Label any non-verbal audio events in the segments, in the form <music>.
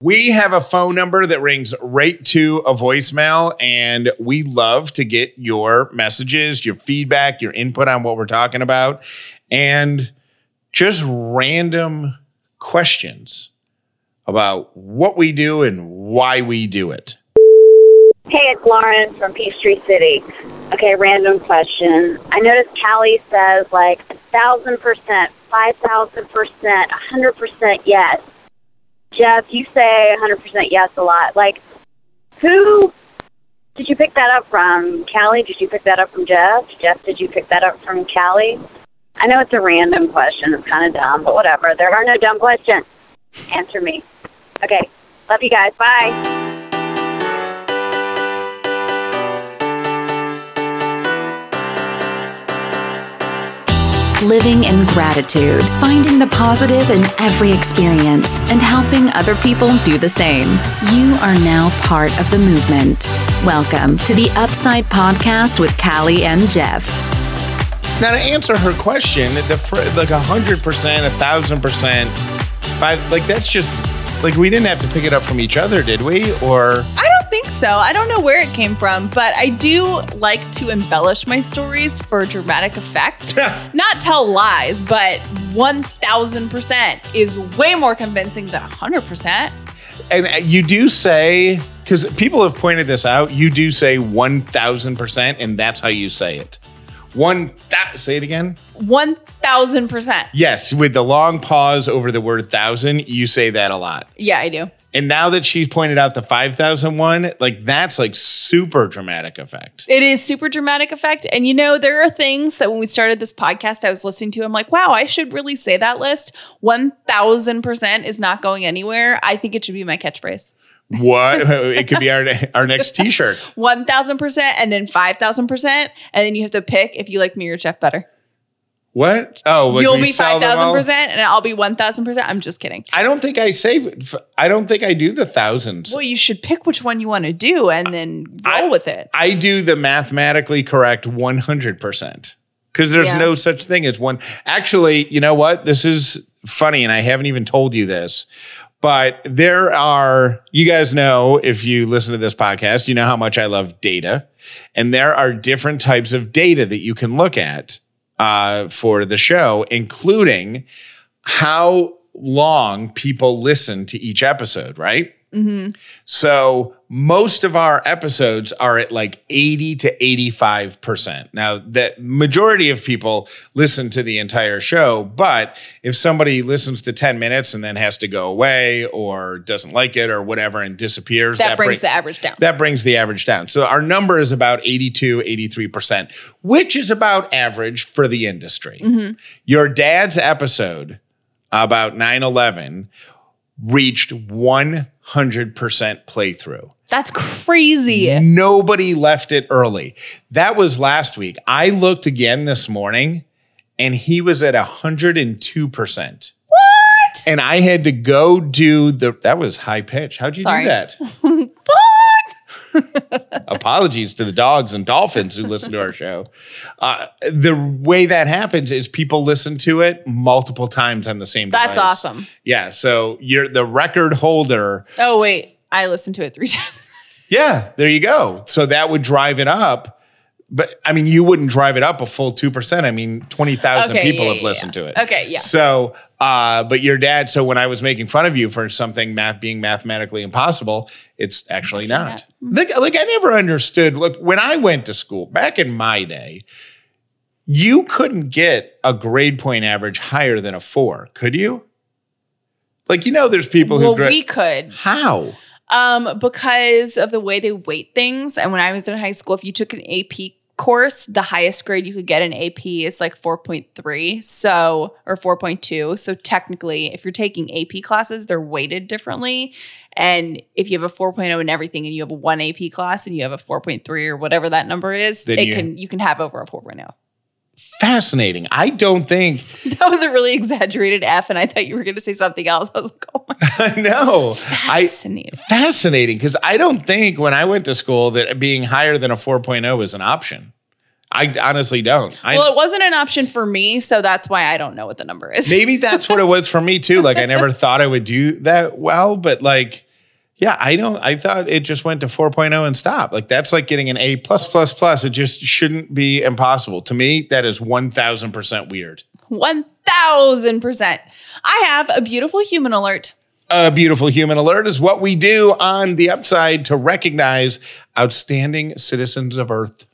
We have a phone number that rings right to a voicemail, and we love to get your messages, your feedback, your input on what we're talking about, and just random questions about what we do and why we do it. Hey, it's Lauren from Peachtree City. Okay, random question. I noticed Callie says like a thousand percent, five thousand percent, a hundred percent yes. Jeff, you say a hundred percent yes a lot. Like, who did you pick that up from? Callie, did you pick that up from Jeff? Jeff, did you pick that up from Callie? I know it's a random question. It's kind of dumb, but whatever. There are no dumb questions. Answer me. Okay. Love you guys. Bye. Living in gratitude, finding the positive in every experience, and helping other people do the same. You are now part of the movement. Welcome to the Upside Podcast with Callie and Jeff. Now, to answer her question, the like a hundred percent, a thousand percent, five, like that's just like we didn't have to pick it up from each other, did we? Or I so. I don't know where it came from, but I do like to embellish my stories for dramatic effect. <laughs> Not tell lies, but 1000% is way more convincing than 100%. and uh, you do say because people have pointed this out, you do say one thousand percent, and that's how you say it. One thou- say it again. 1000%. Yes, with the long pause over the word thousand, you say that a lot. Yeah, I do. And now that she's pointed out the 5,000 one, like that's like super dramatic effect. It is super dramatic effect. And you know, there are things that when we started this podcast, I was listening to, I'm like, wow, I should really say that list. 1000% is not going anywhere. I think it should be my catchphrase. What? it could be our, our next t shirt. 1000% and then 5000%. And then you have to pick if you like me or Jeff better. What? Oh, like You'll be sell them all? 5000% and I'll be 1000%. I'm just kidding. I don't think I save. I don't think I do the thousands. Well, you should pick which one you want to do and then roll I- with it. I do the mathematically correct 100% because there's Yeah. no such thing as one. Actually, you know what? This is funny, and I haven't even told you this, but there are, you guys know, if you listen to this podcast, you know how much I love data. And there are different types of data that you can look at uh, for the show, including how long people listen to each episode, right? Mm-hmm. So most of our episodes are at like 80 to 85%. Now, the majority of people listen to the entire show, but if somebody listens to 10 minutes and then has to go away or doesn't like it or whatever and disappears, that, brings bring- the average down. that brings the average down. So our number is about 82, 83%, which is about average for the industry. Mm-hmm. Your dad's episode about 9 11 reached 100% playthrough. That's crazy. Nobody left it early. That was last week. I looked again this morning and he was at 102%. What? And I had to go do the that was high pitch. How'd you Sorry. do that? <laughs> <laughs> Apologies to the dogs and dolphins who listen to our show. Uh, the way that happens is people listen to it multiple times on the same That's device. awesome. Yeah. So you're the record holder. Oh, wait. I listened to it three <laughs> times. Yeah, there you go. So that would drive it up. But I mean, you wouldn't drive it up a full 2%. I mean, 20,000 Okay, people yeah, have yeah, listened yeah. to it. Okay, yeah. So, uh, but your dad, so when I was making fun of you for something math being mathematically impossible, it's actually not. Like, like I never understood. Look, when I went to school back in my day, you couldn't get a grade point average higher than a four, could you? Like, you know, there's people well, who gra- we could. how? Um, because of the way they weight things. And when I was in high school, if you took an AP course, the highest grade you could get in AP is like 4.3. So, or 4.2. So technically, if you're taking AP classes, they're weighted differently. And if you have a 4.0 in everything and you have one AP class and you have a 4.3 or whatever that number is, Then it you- can you can have over a oh. 4.0. Fascinating. I don't think <laughs> That was a really exaggerated F, and I thought you were going to say something else. <laughs> I was like, oh my <laughs> I know. I fascinating. fascinating because I don't think when I went to school that being higher than a 4.0 was an option. I honestly don't. I, well, it wasn't an option for me, so that's why I don't know what the number is. maybe that's what it was for me too. Like I never thought I would do that well, but like Yeah, I don't. I thought it just went to 4.0 and stopped. Like that's like getting an A plus plus plus. It just shouldn't be impossible. To me, that is 1000% weird. 1000%. I have a beautiful human alert. A beautiful human alert is what we do on the upside to recognize outstanding citizens of Earth.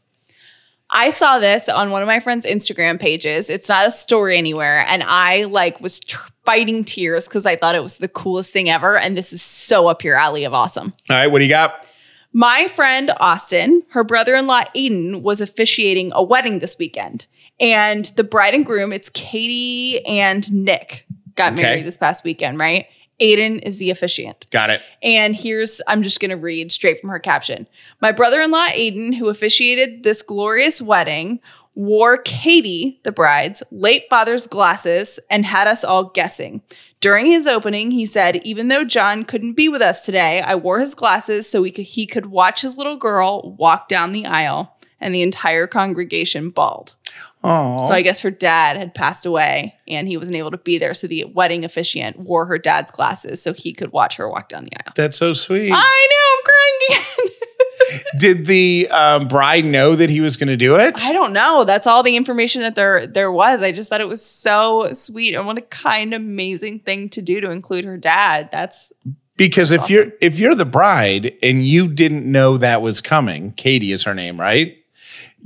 I saw this on one of my friend's Instagram pages. It's not a story anywhere, and I like was tr- fighting tears because I thought it was the coolest thing ever. And this is so up your alley of awesome. All right, what do you got? My friend Austin, her brother-in-law Aiden, was officiating a wedding this weekend, and the bride and groom, it's Katie and Nick, got Okay. married this past weekend, right? Aiden is the officiant. Got it. And here's, I'm just going to read straight from her caption. My brother in law, Aiden, who officiated this glorious wedding, wore Katie, the bride's, late father's glasses and had us all guessing. During his opening, he said, Even though John couldn't be with us today, I wore his glasses so could, he could watch his little girl walk down the aisle. And the entire congregation bawled. Oh, So I guess her dad had passed away and he wasn't able to be there. So the wedding officiant wore her dad's glasses so he could watch her walk down the aisle. that's so sweet. I know, I'm crying again. <laughs> Did the um, bride know that he was going to do it? I don't know. That's all the information that there there was. I just thought it was so sweet and what a kind, amazing thing to do to include her dad. That's Because if you're if you're the bride and you didn't know that was coming, Katie is her name, right?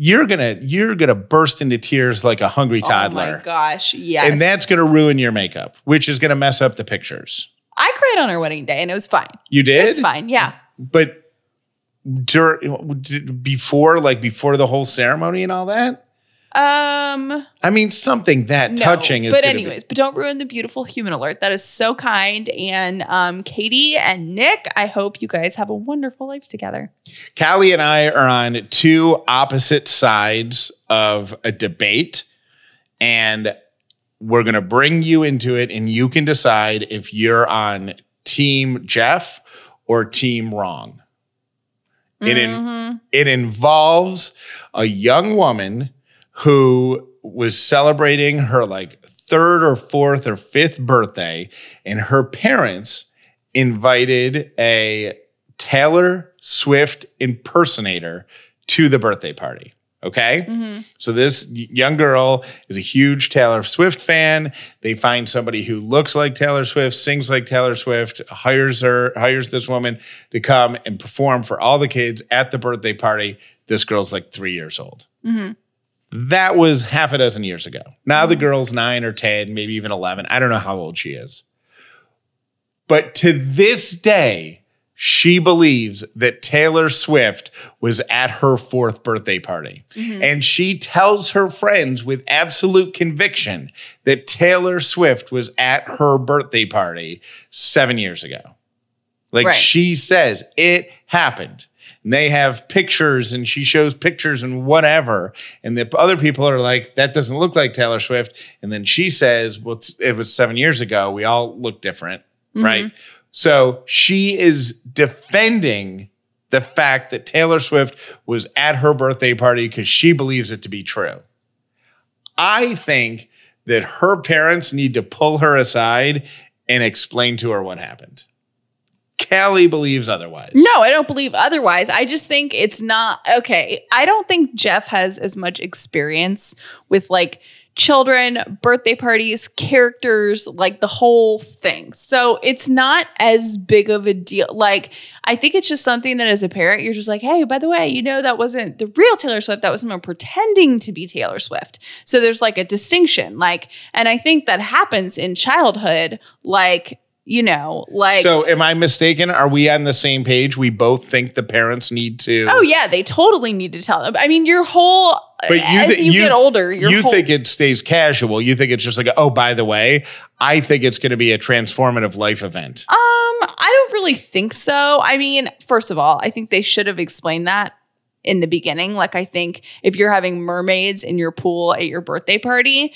You're gonna you're gonna burst into tears like a hungry toddler. oh my gosh, yes. and that's gonna ruin your makeup, which is gonna mess up the pictures. I cried on our wedding day and it was fine. You did, It's fine. Yeah. but dur- before like before the whole ceremony and all that. Um I mean, something that no, touching is. but gonna be- anyways, but don't ruin the beautiful human alert. That is so kind. And um Katie and Nick, I hope you guys have a wonderful life together. Callie and I are on two opposite sides of a debate, and we're going to bring you into it, and you can decide if you're on Team Jeff or Team Wrong. It, in, Mhm. it involves a young woman who was celebrating her like third or fourth or fifth birthday, and her parents invited a Taylor Swift impersonator to the birthday party. Okay. Mhm. So this young girl is a huge Taylor Swift fan. They find somebody who looks like Taylor Swift, sings like Taylor Swift, hires her, hires this woman to come and perform for all the kids at the birthday party. This girl's like three years old. Mhm. That was half a dozen years ago. Now the hmm. girl's nine or 10, maybe even 11. I don't know how old she is. But to this day, she believes that Taylor Swift was at her fourth birthday party. Mm-hmm. And she tells her friends with absolute conviction that Taylor Swift was at her birthday party seven years ago. Like Right. she says, it happened. And they have pictures and she shows pictures and whatever. And the other people are like, that doesn't look like Taylor Swift. And then she says, well, it was seven years ago. We all look different. Mm-hmm. Right. So she is defending the fact that Taylor Swift was at her birthday party because she believes it to be true. I think that her parents need to pull her aside and explain to her what happened. Callie believes otherwise. No, I don't believe otherwise. I just think it's not okay. I don't think Jeff has as much experience with like children, birthday parties, characters, like the whole thing. So it's not as big of a deal. Like, I think it's just something that as a parent, you're just like, hey, by the way, you know, that wasn't the real Taylor Swift. That was someone pretending to be Taylor Swift. So there's like a distinction. Like, and I think that happens in childhood. Like, you know, like, so am I mistaken? Are we on the same page? We both think the parents need to Oh yeah, they totally need to tell them. I mean, your whole But you as you, you- get older, you whole, think it stays casual. You think it's just like, oh, by the way, I think it's going to be a transformative life event. um, I don't really think so. I mean, first of all, I think they should have explained that in the beginning. Like, I think if you're having mermaids in your pool at your birthday party,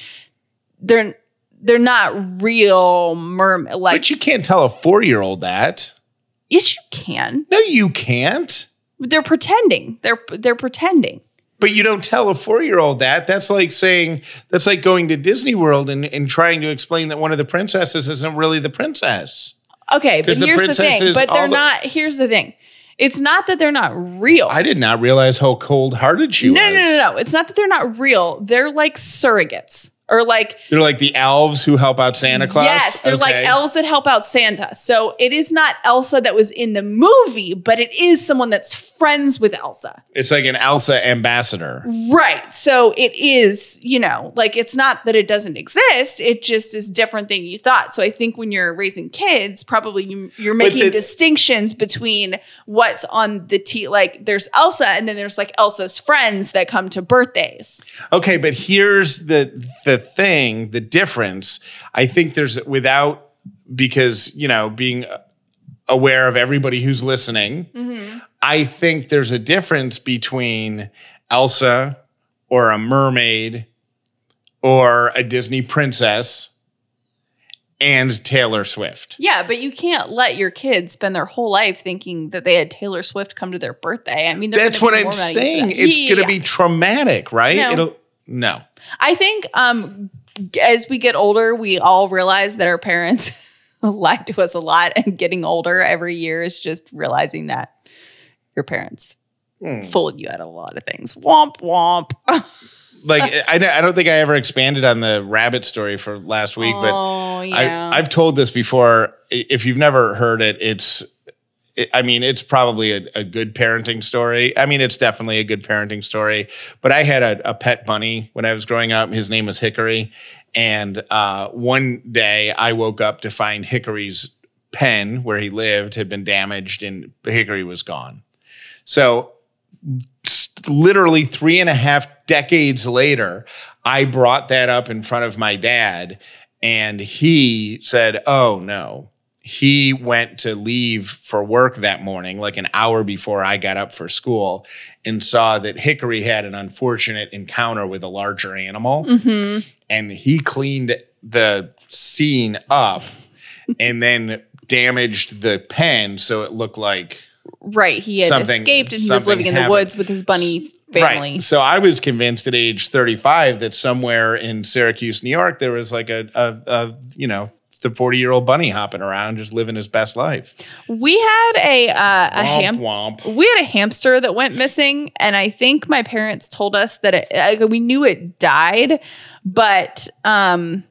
they're they're not real mermaid. Like, but you can't tell a four year old that. yes, you can. No, you can't. They're pretending. They're they're pretending. But you don't tell a four year old that. That's like saying, that's like going to Disney World and, and trying to explain that one of the princesses isn't really the princess. Okay, but the here's the thing. But they're the- not. Here's the thing. It's not that they're not real. I did not realize how cold hearted she no, was. no, no, no. It's not that they're not real. They're like surrogates or like They're like the elves who help out Santa Claus. Yes, they're like elves that help out Santa. So it is not Elsa that was in the movie, but it is someone that's friends with Elsa. It's like an Elsa ambassador. Right. So it is, you know, like it's not that it doesn't exist, it just is different than you thought. So I think when you're raising kids, probably you, you're making the- distinctions between what's on the T like there's Elsa and then there's like Elsa's friends that come to birthdays. Okay, but here's the the thing, the difference. I think there's without because you know being aware of everybody who's listening. Mm-hmm. I think there's a difference between Elsa or a mermaid or a Disney princess and Taylor Swift. Yeah, but you can't let your kids spend their whole life thinking that they had Taylor Swift come to their birthday. I mean, That's what I'm saying. It's Yeah, going to be traumatic, right? No. It'll no. I think um, as we get older, we all realize that our parents <laughs> lied to us a lot, and getting older every year is just realizing that your parents Hmm. fooled you at a lot of things. Womp womp. <laughs> Like I, I don't think I ever expanded on the rabbit story for last week, but oh yeah. I, I've told this before. If you've never heard it, it's. I mean, it's probably a, a good parenting story. I mean, it's definitely a good parenting story. But I had a, a pet bunny when I was growing up. His name was Hickory, and uh, one day I woke up to find Hickory's pen where he lived had been damaged, and Hickory was gone. So literally three and a half decades later, I brought that up in front of my dad, and he said, Oh no. He went to leave for work that morning, like an hour before I got up for school, and saw that Hickory had an unfortunate encounter with a larger animal. Mhm. And he cleaned the scene up and then damaged the pen so it looked like Right. He had escaped and he was living in the woods with his bunny family. Right. So I was convinced at age 35 that somewhere in Syracuse, New York, there was like a, a, a you know, the 40 year old bunny hopping around just living his best life. We had a uh, a Womp ham womp. we had a hamster that went missing and i think my parents told us that it uh, we knew it died but um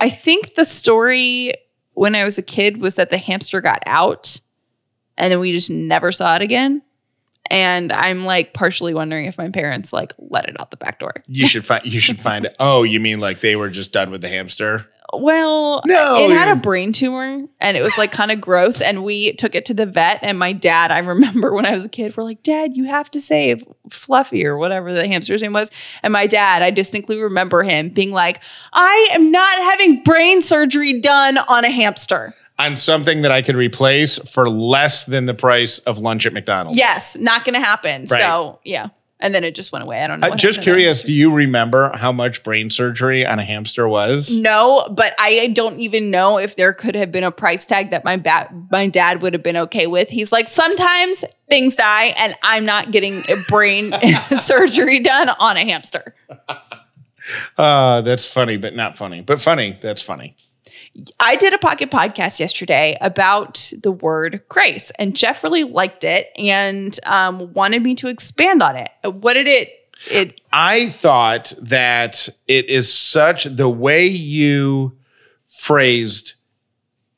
i think the story when i was a kid was that the hamster got out and then we just never saw it again and i'm like partially wondering if my parents like let it out the back door You should find you should find it. Oh, you mean like they were just done with the hamster? Well, No, it had a brain tumor and it was like kind of gross. And we took it to the vet. And my dad, I <laughs> remember when I was a kid, we're like, Dad, you have to save Fluffy or whatever the hamster's name was. And my dad, I distinctly remember him being like, I am not having brain surgery done on a hamster. On something that I could replace for less than the price of lunch at McDonald's. Yes, not going to happen. Right. So, yeah. And then it just went away. I don't know. Uh, just happened to that curious, do you remember how much brain surgery on a hamster was? No, but I don't even know if there could have been a price tag that my ba- my dad would have been okay with. He's like, sometimes things die, and I'm not getting a brain <laughs> <laughs> surgery done on a hamster. <laughs> Uh, that's funny, but not funny. But funny, that's funny. I did a pocket podcast yesterday about the word grace, and Jeff really liked it and um, wanted me to expand on it. What did it? It I thought that it is such the way you phrased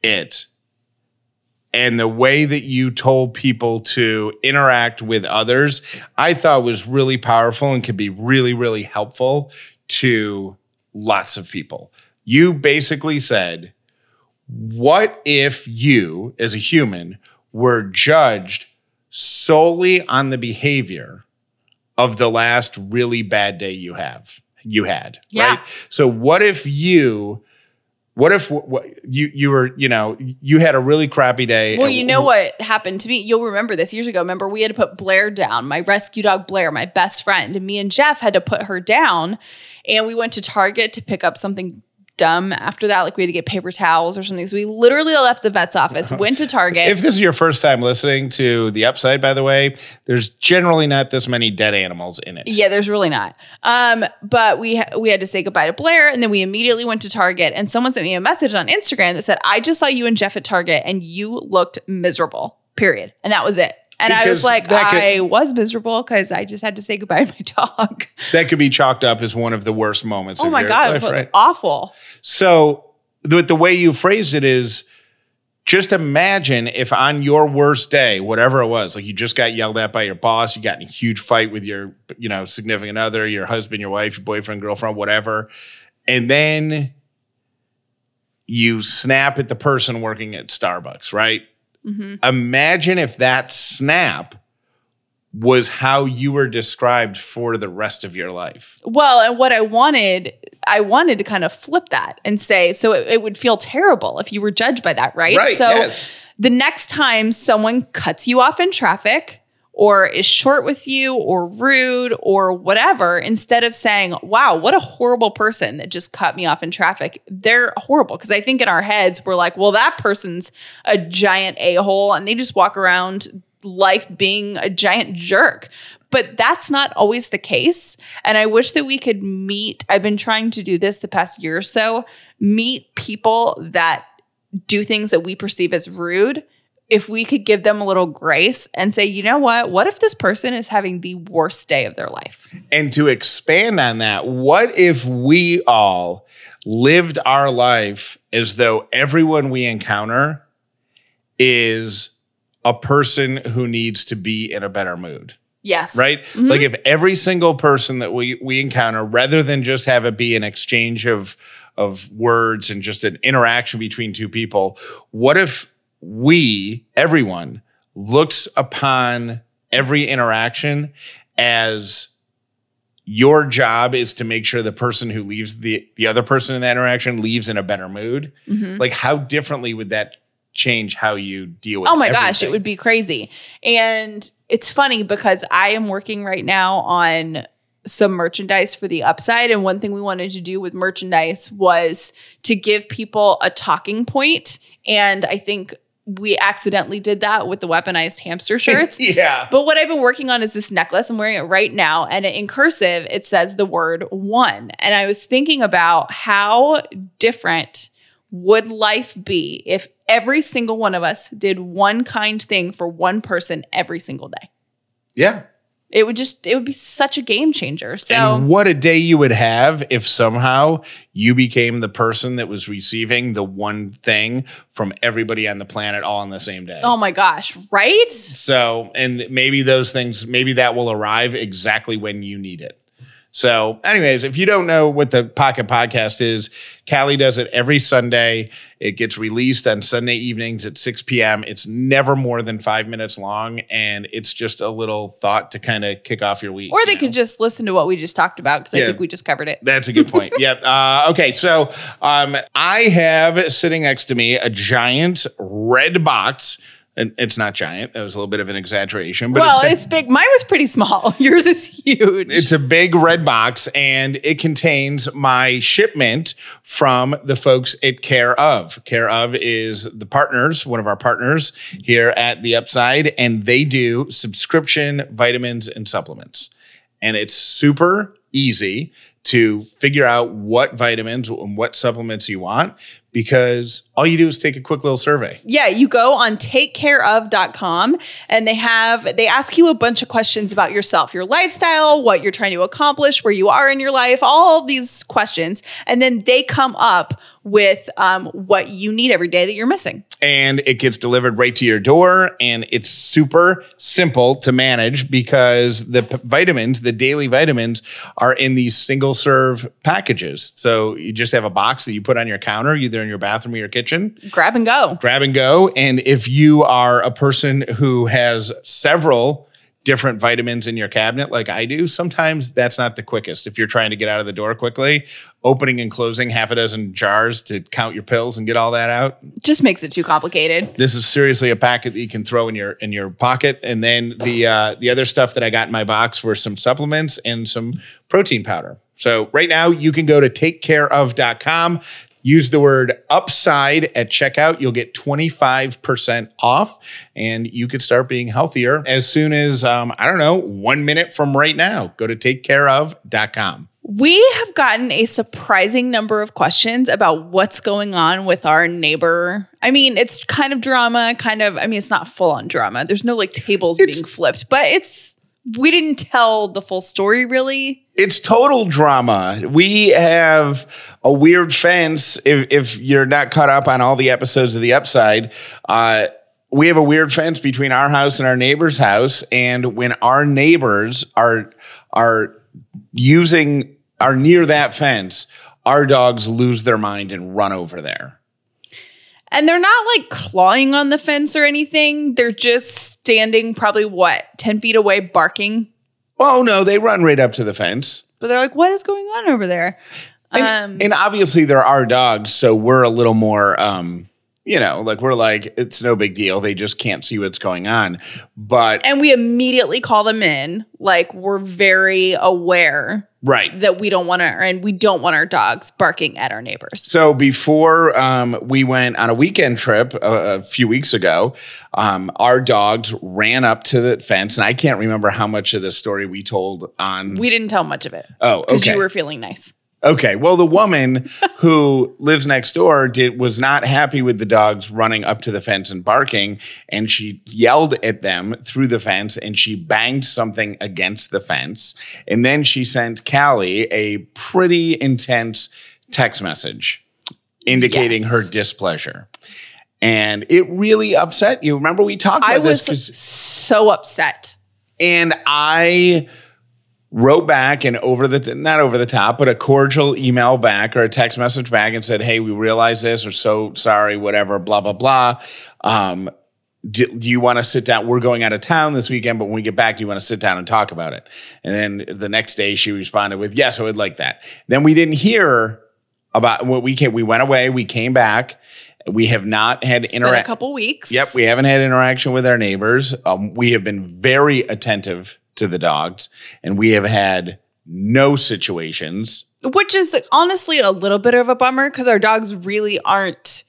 it and the way that you told people to interact with others, I thought was really powerful and could be really, really helpful to lots of people. You basically said, What if you, as a human, were judged solely on the behavior of the last really bad day you have you had Yeah. right so what if you what if what, you you were you know you had a really crappy day well, you know what happened to me. You'll remember this years ago. Remember, we had to put Blair down, my rescue dog Blair, my best friend, and me and Jeff had to put her down. And we went to Target to pick up something dumb after that. Like we had to get paper towels or something. So we literally left the vet's office, <laughs> went to Target. If this is your first time listening to the upside, by the way, there's generally not this many dead animals in it. Yeah, there's really not. Um, but we ha- we had to say goodbye to Blair, and then we immediately went to Target. And someone sent me a message on Instagram that said, "I just saw you and Jeff at Target, and you looked miserable." Period. And that was it. And I was like, could- I was miserable because I just had to say goodbye to my <laughs> dog. That could be chalked up as one of the worst moments oh of my god, it life, was right? awful. So the, the way you phrase it is just imagine if on your worst day, whatever it was, like you just got yelled at by your boss, you got in a huge fight with your, you know, significant other, your husband, your wife, your boyfriend, girlfriend, whatever, and then you snap at the person working at Starbucks, right? Mm-hmm. Imagine if that snap was how you were described for the rest of your life. Well, and what I wanted, I wanted to kind of flip that and say, so it, it would feel terrible if you were judged by that, right? Right, So yes. the next time someone cuts you off in traffic or is short with you or rude or whatever, instead of saying, wow, what a horrible person that just cut me off in traffic, they're horrible. Because I think in our heads, we're like, well, that person's a giant a hole and they just walk around life being a giant jerk. But that's not always the case. And I wish that we could meet. I've been trying to do this the past year or so meet people that do things that we perceive as rude. If we could give them a little grace and say, you know what? What if this person is having the worst day of their life? And to expand on that, what if we all lived our life as though everyone we encounter is a person who needs to be in a better mood? Yes. Right? Mm-hmm. Like if every single person that we we encounter, rather than just have it be an exchange of of words and just an interaction between two people, what if we, everyone, looks upon every interaction as your job is to make sure the person who leaves the the other person in that interaction leaves in a better mood. Mm-hmm. Like how differently would that change how you deal with Oh my gosh, it would be crazy. And it's funny because I am working right now on some merchandise for the upside. And one thing we wanted to do with merchandise was to give people a talking point. And I think we accidentally did that with the weaponized hamster <laughs> shirts. yeah. But what I've been working on is this necklace. I'm wearing it right now. And in cursive, it says the word one. And I was thinking about how different would life be if every single one of us did one kind thing for one person every single day? Yeah. It would just, it would be such a game changer. So, and what a day you would have if somehow you became the person that was receiving the one thing from everybody on the planet all on the same day. oh my gosh, right? So, and maybe those things, maybe that will arrive exactly when you need it. So, anyways, if you don't know what the Pocket Podcast is, Callie does it every Sunday. It gets released on Sunday evenings at 6 p.m. It's never more than five minutes long, and it's just a little thought to kind of kick off your week. Or they you know? could just listen to what we just talked about because Yeah. I think we just covered it. That's a good point. <laughs> yep. Uh, okay. So um, I have sitting next to me a giant red box. And it's not giant. That was a little bit of an exaggeration, but well, it's, it's big. Mine was pretty small. <laughs> Yours is huge. it's a big red box and it contains my shipment from the folks at Care of. Care of is the partners, one of our partners here at the Upside, and they do subscription vitamins and supplements. And it's super easy to figure out what vitamins and what supplements you want because all you do is take a quick little survey. Yeah, you go on takecareof.com and they have they ask you a bunch of questions about yourself, your lifestyle, what you're trying to accomplish, where you are in your life, all these questions, and then they come up with um, what you need every day that you're missing. and it gets delivered right to your door and it's super simple to manage because the p- vitamins the daily vitamins are in these single serve packages so you just have a box that you put on your counter either in your bathroom or your kitchen Grab and go. grab and go and if you are a person who has several different vitamins in your cabinet like I do sometimes that's not the quickest if you're trying to get out of the door quickly. Opening and closing half a dozen jars to count your pills and get all that out. Just makes it too complicated. this is seriously a packet that you can throw in your in your pocket. And then the uh, the other stuff that i got in my box were some supplements and some protein powder. So right now you can go to takecareof.com use the word upside at checkout. You'll get 25% off and you could start being healthier as soon as, um, I don't know, one minute from right now. Go to takecareof.com. We have gotten a surprising number of questions about what's going on with our neighbor. I mean, it's kind of drama, kind of, I mean, it's not full on drama. There's no like tables being flipped, but it's, we didn't tell the full story really. It's total drama. We have a weird fence. If, if you're not caught up on all the episodes of The Upside, uh, we have a weird fence between our house and our neighbor's house. And when our neighbors are are using are near that fence, our dogs lose their mind and run over there. And they're not like clawing on the fence or anything. They're just standing probably what, 10 feet away barking. Oh no, they run right up to the fence. But they're like, what is going on over there? And, Um, and obviously there are dogs, so we're a little more um, you know, like we're like, it's no big deal. They just can't see what's going on. But and we immediately call them in. Like we're very aware right. that we don't want our and we don't want our dogs barking at our neighbors. So before um, we went on a weekend trip a, a few weeks ago, um, our dogs ran up to the fence, and I can't remember how much of the story we told on. We didn't tell much of it oh, because okay, you were feeling nice. Okay. Well, the woman who lives next door did was not happy with the dogs running up to the fence and barking, and she yelled at them through the fence, and she banged something against the fence, and then she sent Callie a pretty intense text message indicating Yes. her displeasure. And it really upset you. Remember, we talked about I this was 'cause- so upset. and I wrote back and over the not over the top, but a cordial email back or a text message back and said, "Hey, we realize this. We're so sorry. Whatever. Blah blah blah. Um, do, do you want to sit down? We're going out of town this weekend, but when we get back, do you want to sit down and talk about it?" And then the next day, she responded with, "Yes, I would like that." Then we didn't hear about what we came. We went away. We came back. We have not had Been a couple weeks. Yep, we haven't had interaction with our neighbors. Um, we have been very attentive to the dogs, and we have had no situations. which is honestly a little bit of a bummer because our dogs really aren't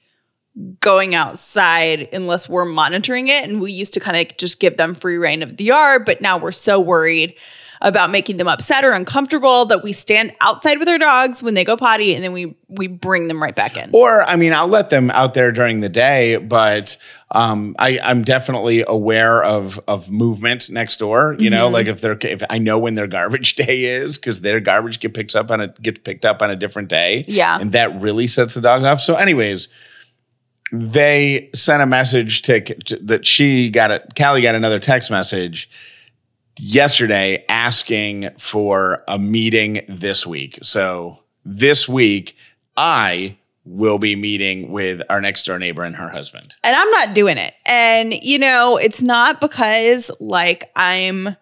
going outside unless we're monitoring it and we used to kind of just give them free reign of the yard but now we're so worried about making them upset or uncomfortable that we stand outside with our dogs when they go potty and then we we bring them right back in Or, I mean, I'll let them out there during the day, but um, I, I'm definitely aware of of movement next door. You know, like if they're if I know when their garbage <laughs> day is because their garbage get picks up on a gets picked up on a different day. Yeah. and that really sets the dog off. So, anyways. They sent a message to, to that she got it. Callie got another text message yesterday asking for a meeting this week. So this week, I will be meeting with our next door neighbor and her husband. and I'm not doing it. And you know, it's not because like I'm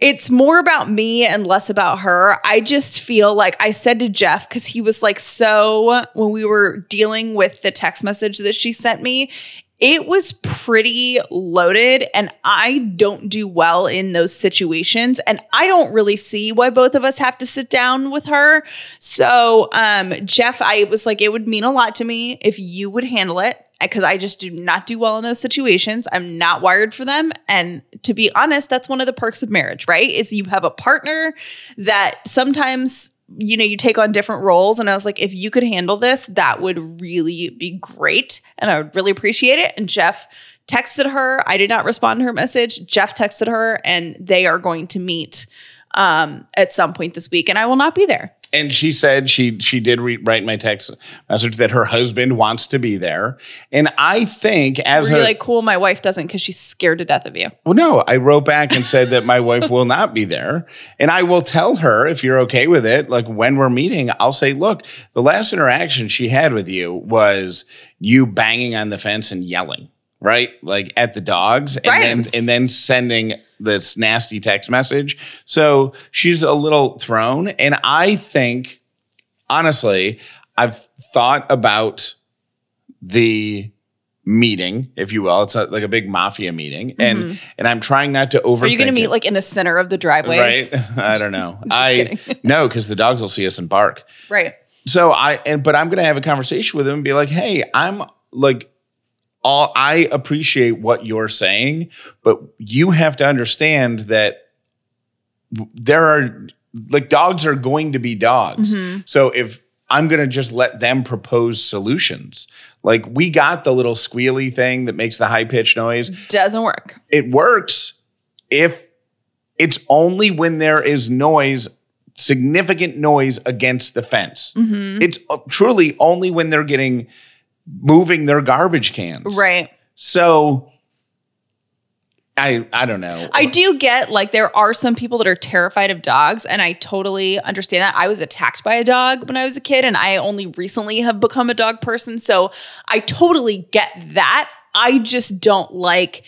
it's more about me and less about her. I just feel like I said to Jeff cuz he was like so when we were dealing with the text message that she sent me, it was pretty loaded and I don't do well in those situations and I don't really see why both of us have to sit down with her. So, um Jeff, I was like it would mean a lot to me if you would handle it because I just do not do well in those situations. I'm not wired for them and to be honest, that's one of the perks of marriage, right? Is you have a partner that sometimes you know, you take on different roles. And I was like, if you could handle this, that would really be great. And I would really appreciate it. And Jeff texted her. I did not respond to her message. Jeff texted her, and they are going to meet um, at some point this week. And I will not be there. And she said she she did re- write my text message that her husband wants to be there. And I think as Were you a, like, cool, my wife doesn't because she's scared to death of you. Well, no, I wrote back and said that my wife will not be there. And I will tell her if you're okay with it, like when we're meeting, I'll say, look, the last interaction she had with you was you banging on the fence and yelling, right? Like at the dogs and Rhymes. then and then sending this nasty text message. So she's a little thrown. And I think, honestly, I've thought about the meeting, if you will. It's a, like a big mafia meeting, and and I'm trying not to over. Mm-hmm. Are you going to meet it, like in the center of the driveway? right? <laughs> I don't know. <laughs> Just I <laughs> no, because the dogs will see us and bark. Right. so I and but I'm gonna have a conversation with him and be like, hey, I'm like all I appreciate what you're saying, but you have to understand that there are like dogs are going to be dogs. Mm-hmm. So if I'm gonna just let them propose solutions, like we got the little squealy thing that makes the high pitched noise. Doesn't work. It works if it's only when there is noise, significant noise against the fence. Mm-hmm. It's uh, truly only when they're getting moving their garbage cans. Right. So I I don't know. I do get like there are some people that are terrified of dogs, and I totally understand that. I was attacked by a dog when I was a kid, and I only recently have become a dog person. So I totally get that. I just don't like,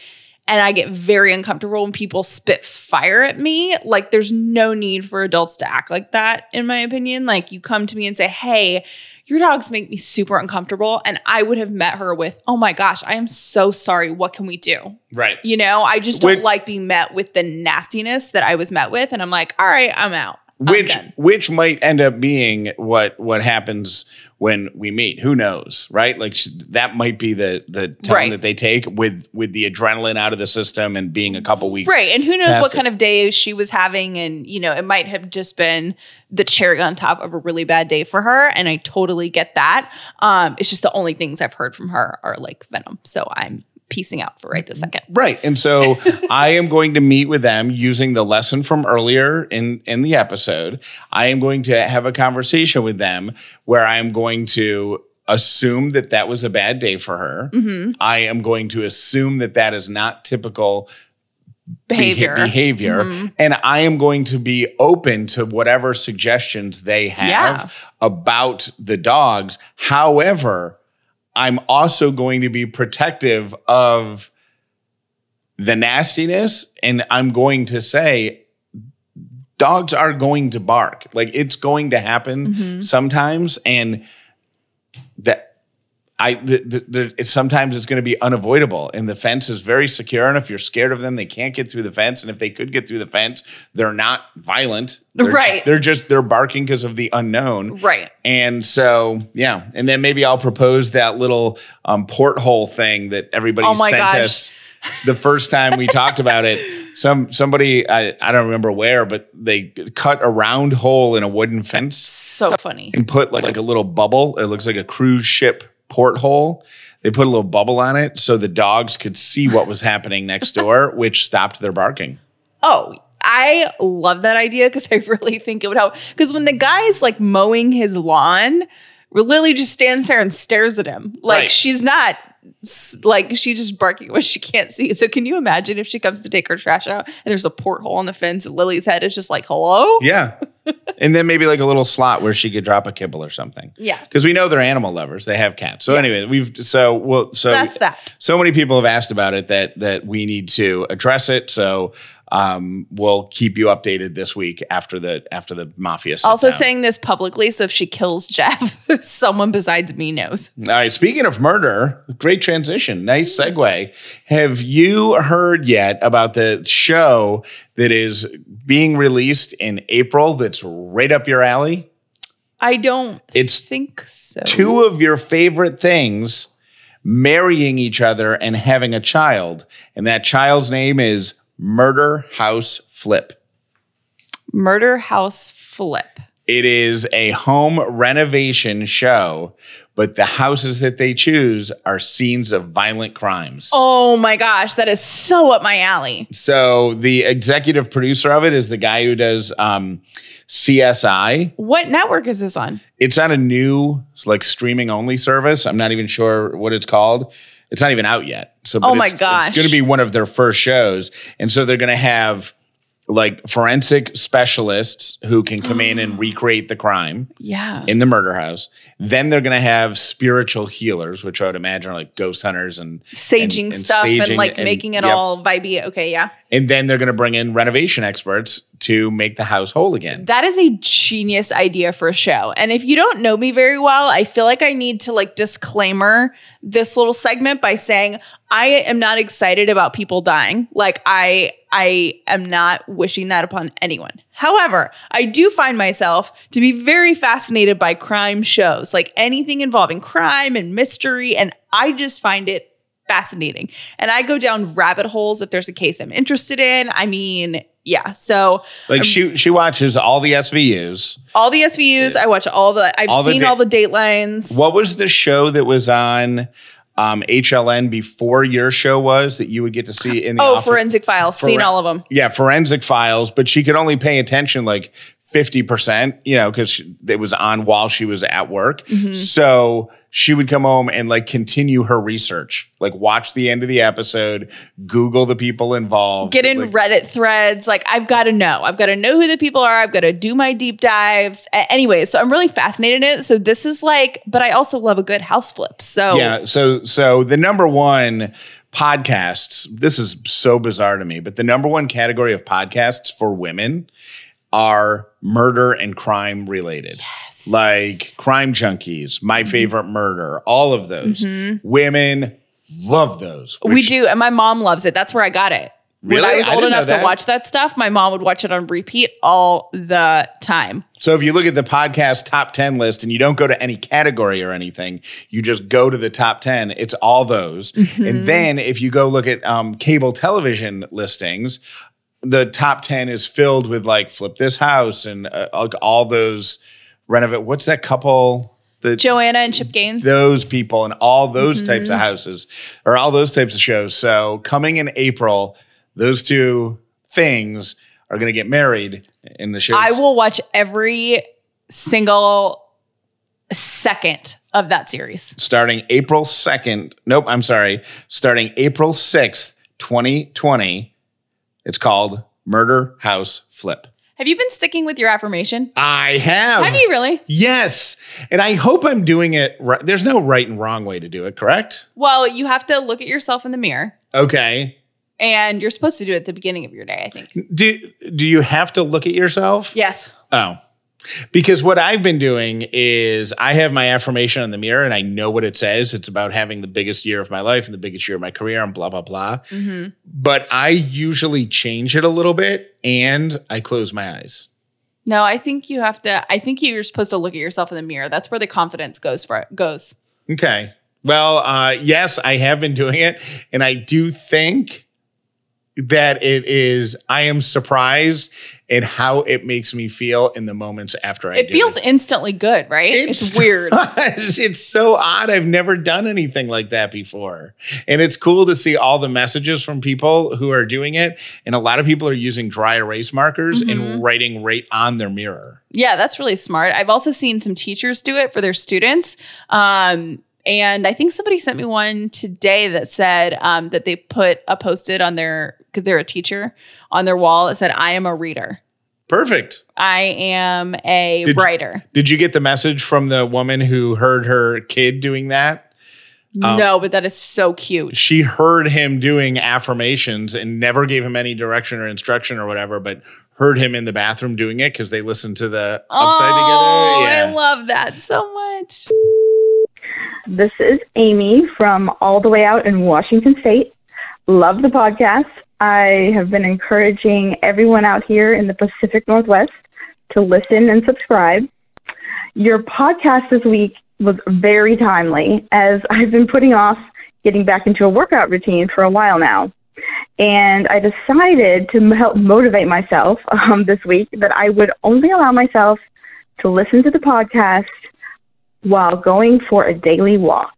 and I get very uncomfortable when people spit fire at me. Like, there's no need for adults to act like that, in my opinion. Like, you come to me and say, hey, your dogs make me super uncomfortable. And I would have met her with, oh my gosh, I am so sorry. What can we do? right. You know, I just don't Which- like being met with the nastiness that I was met with. And I'm like, all right, I'm out. Which which might end up being what what happens when we meet. Who knows, right? Like sh- that might be the the tone Right. that they take with with the adrenaline out of the system and being a couple weeks Right. And who knows what it. kind of day she was having. And, you know, it might have just been the cherry on top of a really bad day for her. And I totally get that. Um, it's just the only things I've heard from her are like venom. So I'm piecing out for right this second. Right. And so <laughs> I am going to meet with them using the lesson from earlier in, in the episode. I am going to have a conversation with them where I am going to assume that that was a bad day for her. Mm-hmm. I am going to assume that that is not typical beha- Behavior. behavior. Mhm. And I am going to be open to whatever suggestions they have Yeah. about the dogs. However, I'm also going to be protective of the nastiness. And I'm going to say, dogs are going to bark. Like it's going to happen Mhm. sometimes. And that I the, the, the, it's sometimes it's going to be unavoidable, and the fence is very secure. And if you're scared of them, they can't get through the fence. And if they could get through the fence, they're not violent. They're, Right. They're just they're barking because of the unknown. Right. And so yeah, and then maybe I'll propose that little um, porthole thing that everybody Oh sent gosh. us the first time we talked about it. <laughs> Some somebody I, I don't remember where, but they cut a round hole in a wooden fence So funny. and put like, like a little bubble. It looks like a cruise ship porthole. They put a little bubble on it so the dogs could see what was happening next <laughs> door, which stopped their barking. Oh, I love that idea because <laughs> I really think it would help. Because when the guy's like mowing his lawn, Lily just stands there and stares at him. Like Right. she's not like she's just barking what she can't see. So can you imagine if she comes to take her trash out and there's a porthole in the fence and Lily's head is just like, hello? Yeah. <laughs> and then maybe like a little slot where she could drop a kibble or something. Yeah. Because we know they're animal lovers. They have cats. So Yeah. anyway, we've so well so That's that. so many people have asked about it that that we need to address it. So um, we'll keep you updated this week after the after the mafia. Also down. saying this publicly, so if she kills Jeff, <laughs> someone besides me knows. All right. Speaking of murder, great transition. Nice segue. Have you heard yet about the show that is being released in April that's right up your alley? I don't It's think so. two of your favorite things marrying each other and having a child. And that child's name is Murder House Flip. Murder House Flip. It is a home renovation show, but the houses that they choose are scenes of violent crimes. Oh my gosh, that is so up my alley. So the executive producer of it is the guy who does um, CSI. What network is this on? It's on a new like streaming only service. I'm not even sure what it's called. It's not even out yet. So, Oh my it's, gosh. it's going to be one of their first shows, and so they're going to have like forensic specialists who can come in and <gasps> recreate the crime Yeah. in the murder house. Then they're going to have spiritual healers, which I would imagine are like ghost hunters and Saging and- and stuff and like and- making it yep. all vibey. Okay, yeah. And then they're going to bring in renovation experts to make the house whole again. That is a genius idea for a show. And if you don't know me very well, I feel like I need to like disclaimer this little segment by saying I am not excited about people dying. Like I I am not wishing that upon anyone. However, I do find myself to be very fascinated by crime shows, like anything involving crime and mystery and I just find it fascinating. And I go down rabbit holes if there's a case I'm interested in. I mean, yeah. So Like she she watches all the SVUs. all the SVUs, I watch all the I've All the seen da- all the datelines. What was the show that was on um, HLN before your show was that you would get to see in the Oh, office? forensic files. Seen all of them. Yeah, forensic files, but she could only pay attention like 50%, you know, because it was on while she was at work. Mm-hmm. So she would come home and like continue her research, like watch the end of the episode, Google the people involved. Get in like, Reddit threads. Like, I've got to know. I've got to know who the people are. I've got to do my deep dives. A- anyway, so I'm really fascinated in it. So this is like, but I also love a good house flip. So Yeah. So so the number one podcasts, this is so bizarre to me, but the number one category of podcasts for women are murder and crime related. Like crime junkies, my Mm-hmm. favorite murder, all of those. Women love those. we do. And my mom loves it. That's where I got it. When I was old didn't enough to watch that stuff, my mom would watch it on repeat all the time. So if you look at the podcast top 10 list and you don't go to any category or anything, you just go to the top 10, it's all those. Mm-hmm. And then if you go look at um, cable television listings, the top 10 is filled with like flip this house and uh, like all those renovate. What's that couple? The, Joanna and Chip Gaines. those people and all those types Mm-hmm. of houses or all those types of shows. So coming in April, those two things are going to get married in the show. I will watch every single second of that series. starting April 2nd. Nope, I'm sorry. Starting April 6th, 2020. It's called Murder House Flip. Have you been sticking with your affirmation? I have. Have you really? Yes. And I hope I'm doing it right. There's no right and wrong way to do it, correct? Well, you have to look at yourself in the mirror, Okay. and you're supposed to do it at the beginning of your day. I think. Do do you have to look at yourself? Yes. Oh. Because what I've been doing is I have my affirmation on the mirror and I know what it says. It's about having the biggest year of my life and the biggest year of my career and blah, blah, blah. Mm-hmm. But I usually change it a little bit and I close my eyes. No, I think you have to. I think you're supposed to look at yourself in the mirror. That's where the confidence goes for goes. Okay. Well, uh, yes, I have been doing it. And I do think that it is, I am surprised at how it makes me feel in the moments after I It feels it. instantly good, right? It's, weird. <laughs> it's so odd. I've never done anything like that before. And it's cool to see all the messages from people who are doing it. And a lot of people are using dry erase markers Mm-hmm. and writing right on their mirror. Yeah, that's really smart. I've also seen some teachers do it for their students. Um, and I think somebody sent me one today that said um, that they put a post it on their, because they're a teacher, on their wall that said, I am a reader. Perfect. I am a Did writer. Did you get the message from the woman who heard her kid doing that? Um, no, but that is so cute. She heard him doing affirmations and never gave him any direction or instruction or whatever, but heard him in the bathroom doing it because they listened to the upside together. oh, together. I love that so much. This is Amy from all the way out in Washington State. Love the podcast. I have been encouraging everyone out here in the Pacific Northwest to listen and subscribe. Your podcast this week was very timely as I've been putting off getting back into a workout routine for a while now. And I decided to help motivate myself <laughs> um, this week that I would only allow myself to listen to the podcast while going for a daily walk.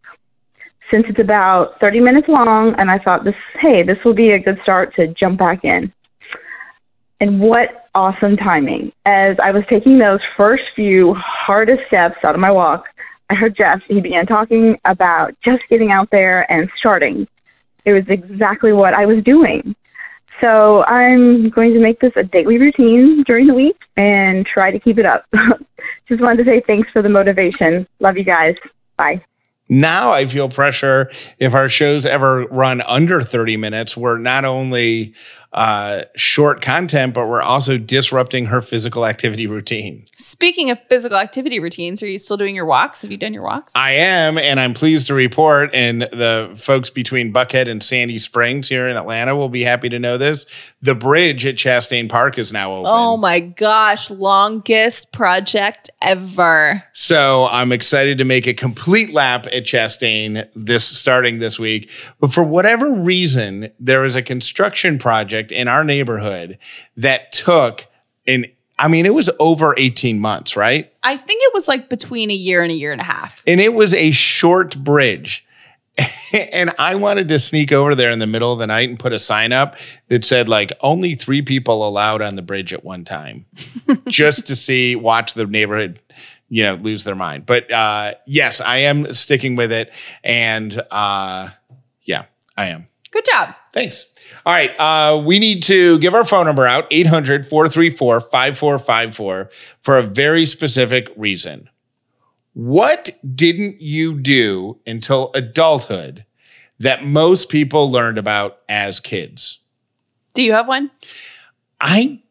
Since it's about 30 minutes long, and I thought this, hey, this will be a good start to jump back in. And what awesome timing. As I was taking those first few hardest steps out of my walk, I heard Jeff, he began talking about just getting out there and starting. It was exactly what I was doing. So I'm going to make this a daily routine during the week and try to keep it up. <laughs> Just wanted to say thanks for the motivation. Love you guys. Bye. now I feel pressure if our shows ever run under 30 minutes, we're not only uh, short content, but we're also disrupting her physical activity routine. Speaking of physical activity routines, are you still doing your walks? Have you done your walks? I am, and I'm pleased to report, and the folks between Buckhead and Sandy Springs here in Atlanta will be happy to know this. The bridge at Chastain Park is now open. oh my gosh, longest project ever. So I'm excited to make a complete lap at Chastain this starting this week. But for whatever reason, there is a construction project in our neighborhood that took an I mean, it was over 18 months, right? I think it was like between a year and a year and a half. And it was a short bridge. <laughs> and I wanted to sneak over there in the middle of the night and put a sign up that said like only three people allowed on the bridge at one time, <laughs> just to see watch the neighborhood, you know, lose their mind. But uh, yes, I am sticking with it, and uh, yeah, I am. Good job. Thanks. All right. Uh, we need to give our phone number out 800 434 5454 for a very specific reason. What didn't you do until adulthood that most people learned about as kids? Do you have one? I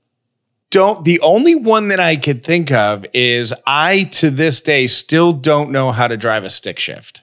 don't. The only one that I could think of is I, to this day, still don't know how to drive a stick shift.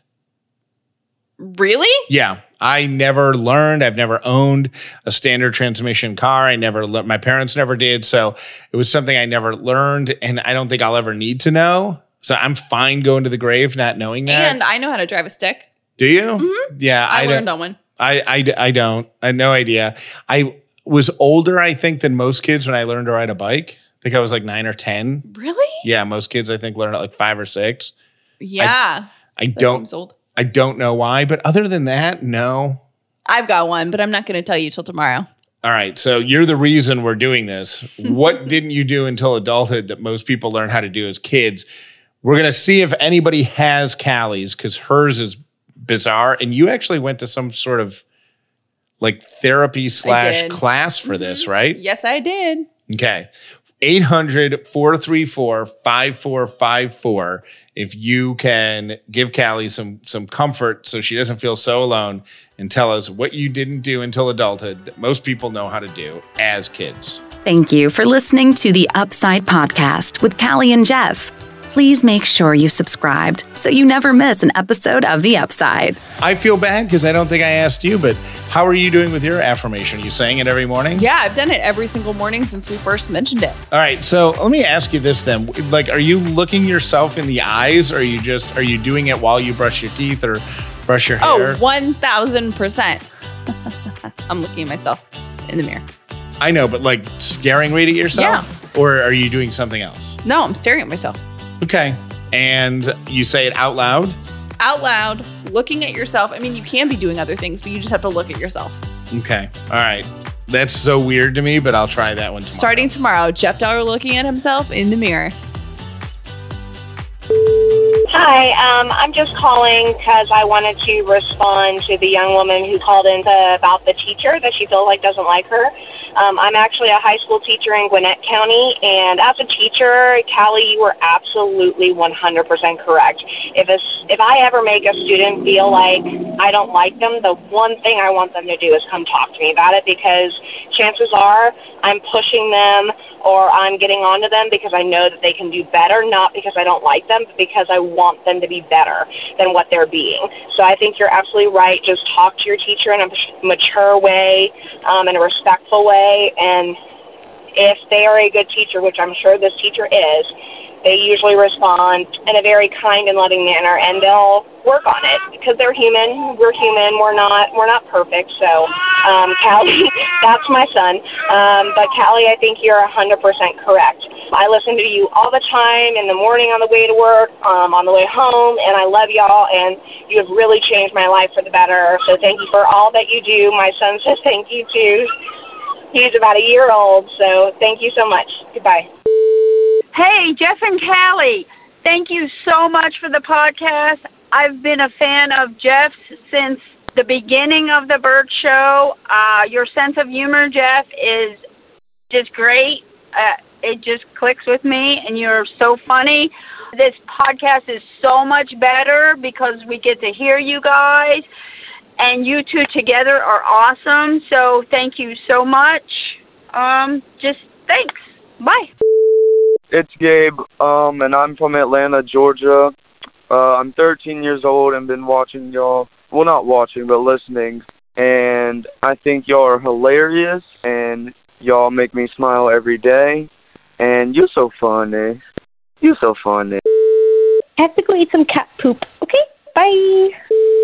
Really? Yeah, I never learned. I've never owned a standard transmission car. I never, le- my parents never did. So it was something I never learned, and I don't think I'll ever need to know. So I'm fine going to the grave not knowing that. And I know how to drive a stick. Do you? Mm-hmm. Yeah, I, don't- learned on one. I, I, I don't. I had no idea. I was older, I think, than most kids when I learned to ride a bike. I think I was like nine or 10. Really? Yeah, most kids, I think, learn at like five or six. Yeah. I that don't, seems old. I don't know why, but other than that, no. I've got one, but I'm not going to tell you till tomorrow. All right. So you're the reason we're doing this. <laughs> What didn't you do until adulthood that most people learn how to do as kids? We're going to see if anybody has Callie's because hers is bizarre. And you actually went to some sort of like therapy slash class for this, mm-hmm. right? Yes, I did. Okay. 800 434 5454. If you can give Callie some some comfort so she doesn't feel so alone and tell us what you didn't do until adulthood that most people know how to do as kids. Thank you for listening to the Upside Podcast with Callie and Jeff. Please make sure you subscribed so you never miss an episode of The Upside. I feel bad because I don't think I asked you, but how are you doing with your affirmation? Are you saying it every morning? Yeah, I've done it every single morning since we first mentioned it. All right. So let me ask you this then. Like, are you looking yourself in the eyes or are you just, are you doing it while you brush your teeth or brush your Oh, hair? 1000%. <laughs> I'm looking at myself in the mirror. I know, but like staring right at yourself? Yeah. Or are you doing something else? No, I'm staring at myself Okay. And you say it out loud? out loud, looking at yourself. I mean, you can be doing other things, but you just have to look at yourself. Okay. All right. That's so weird to me, but I'll try that one tomorrow. Starting tomorrow, Jeff Dauler looking at himself in the mirror. Hi, um, I'm just calling because I wanted to respond to the young woman who called in to, about the teacher that she feels like doesn't like her. Um, I'm actually a high school teacher in Gwinnett County, and as a teacher, Callie, you were absolutely 100% correct. If a, if I ever make a student feel like I don't like them, the one thing I want them to do is come talk to me about it because chances are I'm pushing them or I'm getting onto them because I know that they can do better, not because I don't like them, but because I want them to be better than what they're being. So I think you're absolutely right. Just talk to your teacher in a mature way, um, in a respectful way, and if they are a good teacher, which I'm sure this teacher is, they usually respond in a very kind and loving manner, and they'll work on it because they're human. We're human. We're not. We're not perfect. So, um, <laughs> Callie, that's my son. Um, but Callie, I think you're 100% correct. I listen to you all the time in the morning on the way to work, um, on the way home, and I love y'all. And you have really changed my life for the better. So thank you for all that you do. My son says thank you too. He's about a year old, so thank you so much. Goodbye. Hey, Jeff and Callie, thank you so much for the podcast. I've been a fan of Jeff's since the beginning of the Bert Show. Uh, your sense of humor, Jeff, is just great. Uh, it just clicks with me, and you're so funny. This podcast is so much better because we get to hear you guys. And you two together are awesome. So thank you so much. Um, just thanks. Bye. It's Gabe, um, and I'm from Atlanta, Georgia. Uh, I'm 13 years old and been watching y'all. Well, not watching, but listening. And I think y'all are hilarious, and y'all make me smile every day. And you're so funny. You're so funny. I have to go eat some cat poop. Okay, bye.